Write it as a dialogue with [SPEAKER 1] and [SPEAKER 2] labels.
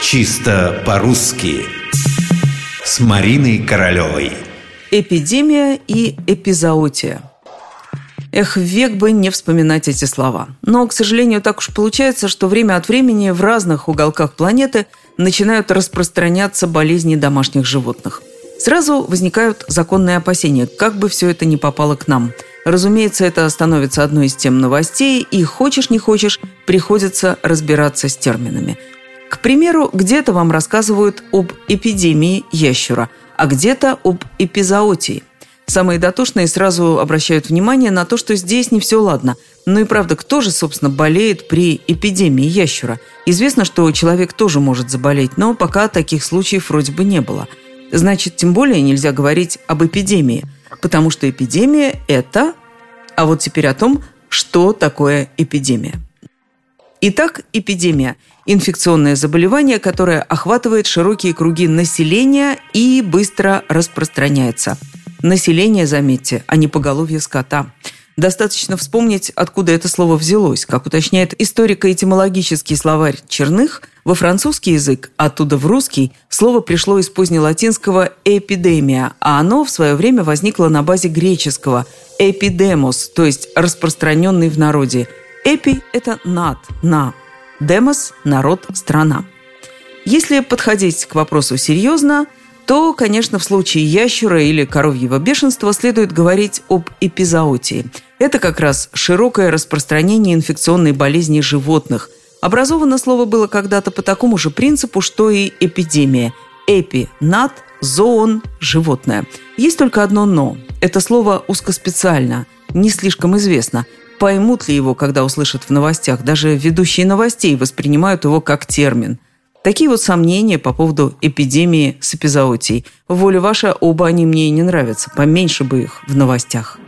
[SPEAKER 1] Чисто по-русски С Мариной Королевой
[SPEAKER 2] Эпидемия и эпизоотия Эх, век бы не вспоминать эти слова. Но, к сожалению, так уж получается, что время от времени в разных уголках планеты начинают распространяться болезни домашних животных. Сразу возникают законные опасения, как бы все это не попало к нам. Разумеется, это становится одной из тем новостей, и хочешь не хочешь, приходится разбираться с терминами. К примеру, где-то вам рассказывают об эпидемии ящура, а где-то об эпизоотии. Самые дотошные сразу обращают внимание на то, что здесь не все ладно. Ну и правда, кто же, собственно, болеет при эпидемии ящура? Известно, что человек тоже может заболеть, но пока таких случаев вроде бы не было. Значит, тем более нельзя говорить об эпидемии, потому что эпидемия – это… А вот теперь о том, что такое эпидемия. Итак, эпидемия – инфекционное заболевание, которое охватывает широкие круги населения и быстро распространяется – Население, заметьте, а не поголовье скота. Достаточно вспомнить, откуда это слово взялось. Как уточняет историко-этимологический словарь Черных, во французский язык, оттуда в русский, слово пришло из позднелатинского «эпидемия», а оно в свое время возникло на базе греческого «эпидемос», то есть распространенный в народе. «Эпи» – это «над», «на», «демос» – «народ», «страна». Если подходить к вопросу серьезно – то, конечно, в случае ящура или коровьего бешенства следует говорить об эпизоотии. Это как раз широкое распространение инфекционной болезни животных. Образовано слово было когда-то по такому же принципу, что и эпидемия. Эпи – над, зоон – животное. Есть только одно «но». Это слово узкоспециально, не слишком известно. Поймут ли его, когда услышат в новостях? Даже ведущие новостей воспринимают его как термин – Такие вот сомнения по поводу эпидемии с эпизоотией. Воля ваша, оба они мне не нравятся. Поменьше бы их в новостях.